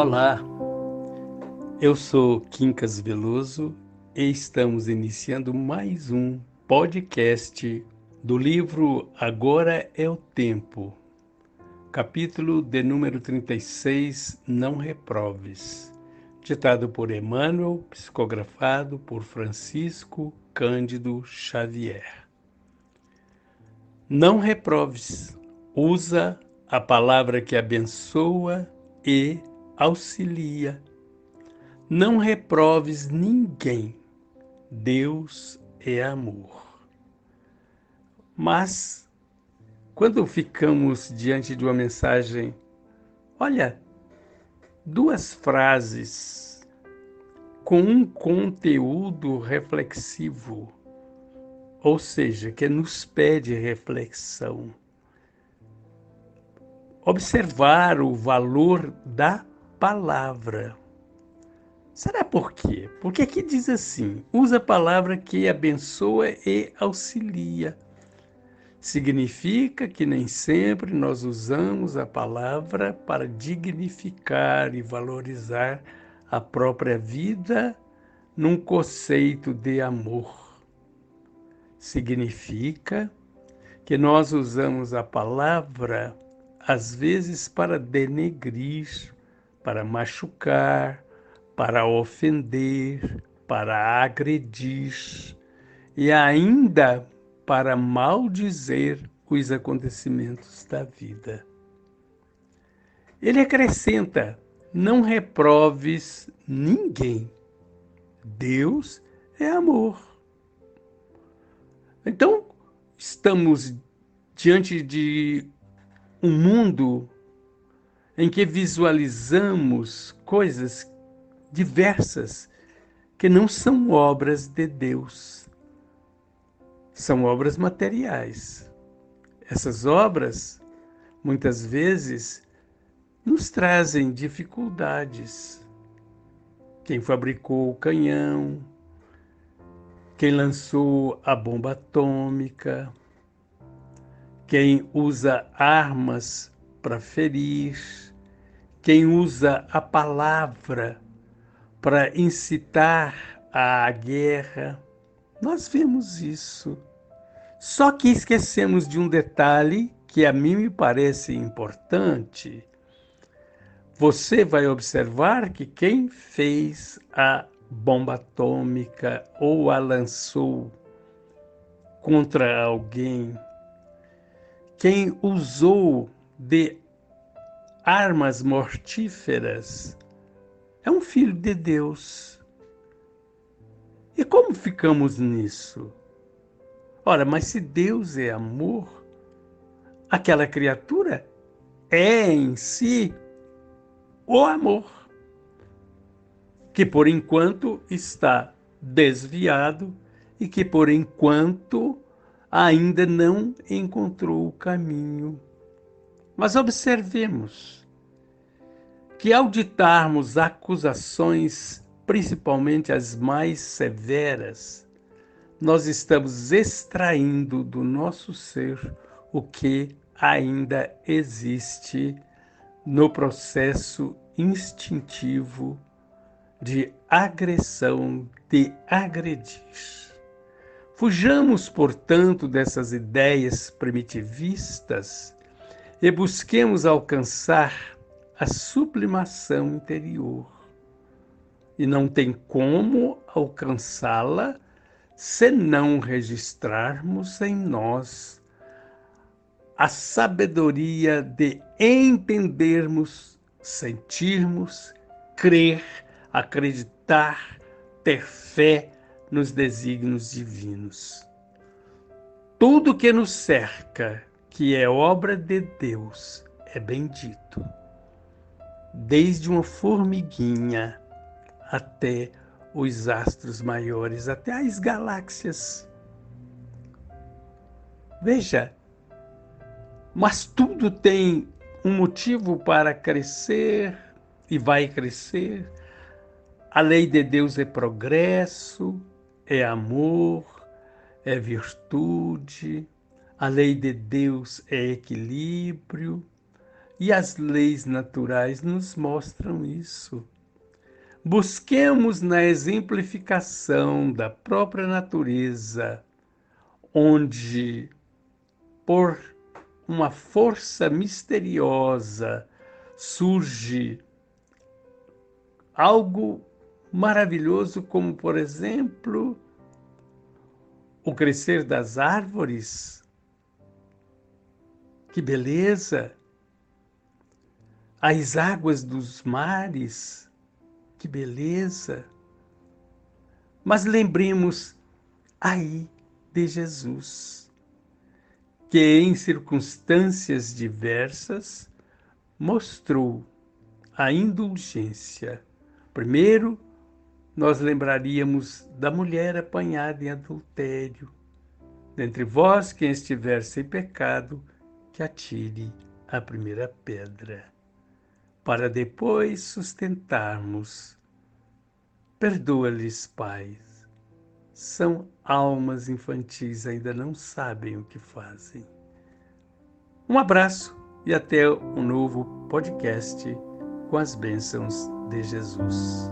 Olá, eu sou Quincas Veloso e estamos iniciando mais um podcast do livro Agora é o Tempo, capítulo de número 36, Não Reproves, ditado por Emmanuel, psicografado por Francisco Cândido Xavier. Não reproves, usa a palavra que abençoa e auxilia. Não reproves ninguém. Deus é amor. Mas, quando ficamos diante de uma mensagem, olha, duas frases com um conteúdo reflexivo, ou seja, que nos pede reflexão. Observar o valor da palavra. Será por quê? Porque aqui diz assim: usa a palavra que abençoa e auxilia. Significa que nem sempre nós usamos a palavra para dignificar e valorizar a própria vida num conceito de amor. Significa que nós usamos a palavra às vezes para denegrir, para machucar, para ofender, para agredir e ainda para maldizer os acontecimentos da vida. Ele acrescenta: não reproves ninguém. Deus é amor. Então, estamos diante de um mundo em que visualizamos coisas diversas que não são obras de Deus, são obras materiais. Essas obras, muitas vezes, nos trazem dificuldades. Quem fabricou o canhão, quem lançou a bomba atômica, quem usa armas para ferir, quem usa a palavra para incitar à guerra. Nós vemos isso. Só que esquecemos de um detalhe que a mim me parece importante. Você vai observar que quem fez a bomba atômica ou a lançou contra alguém, quem usou de armas mortíferas, é um filho de Deus. E como ficamos nisso? Ora, mas se Deus é amor, aquela criatura é em si o amor, que por enquanto está desviado e que por enquanto ainda não encontrou o caminho. Mas observemos que ao ditarmos acusações, principalmente as mais severas, nós estamos extraindo do nosso ser o que ainda existe no processo instintivo de agressão, de agredir. Fujamos, portanto, dessas ideias primitivistas e busquemos alcançar a sublimação interior. E não tem como alcançá-la se não registrarmos em nós a sabedoria de entendermos, sentirmos, crer, acreditar, ter fé nos desígnios divinos. Tudo que nos cerca, que é obra de Deus, é bendito desde uma formiguinha até os astros maiores, até as galáxias. Veja, mas tudo tem um motivo para crescer e vai crescer. A lei de Deus é progresso, é amor, é virtude. A lei de Deus é equilíbrio E as leis naturais nos mostram isso. Busquemos na exemplificação da própria natureza, onde, por uma força misteriosa, surge algo maravilhoso, como, por exemplo, o crescer das árvores. Que beleza! As águas dos mares, que beleza! Mas lembremos aí de Jesus, que em circunstâncias diversas mostrou a indulgência. Primeiro, nós lembraríamos da mulher apanhada em adultério. Dentre vós, quem estiver sem pecado, que atire a primeira pedra, para depois sustentarmos. Perdoa-lhes, Pai. São almas infantis, ainda não sabem o que fazem. Um abraço e até um novo podcast com as bênçãos de Jesus.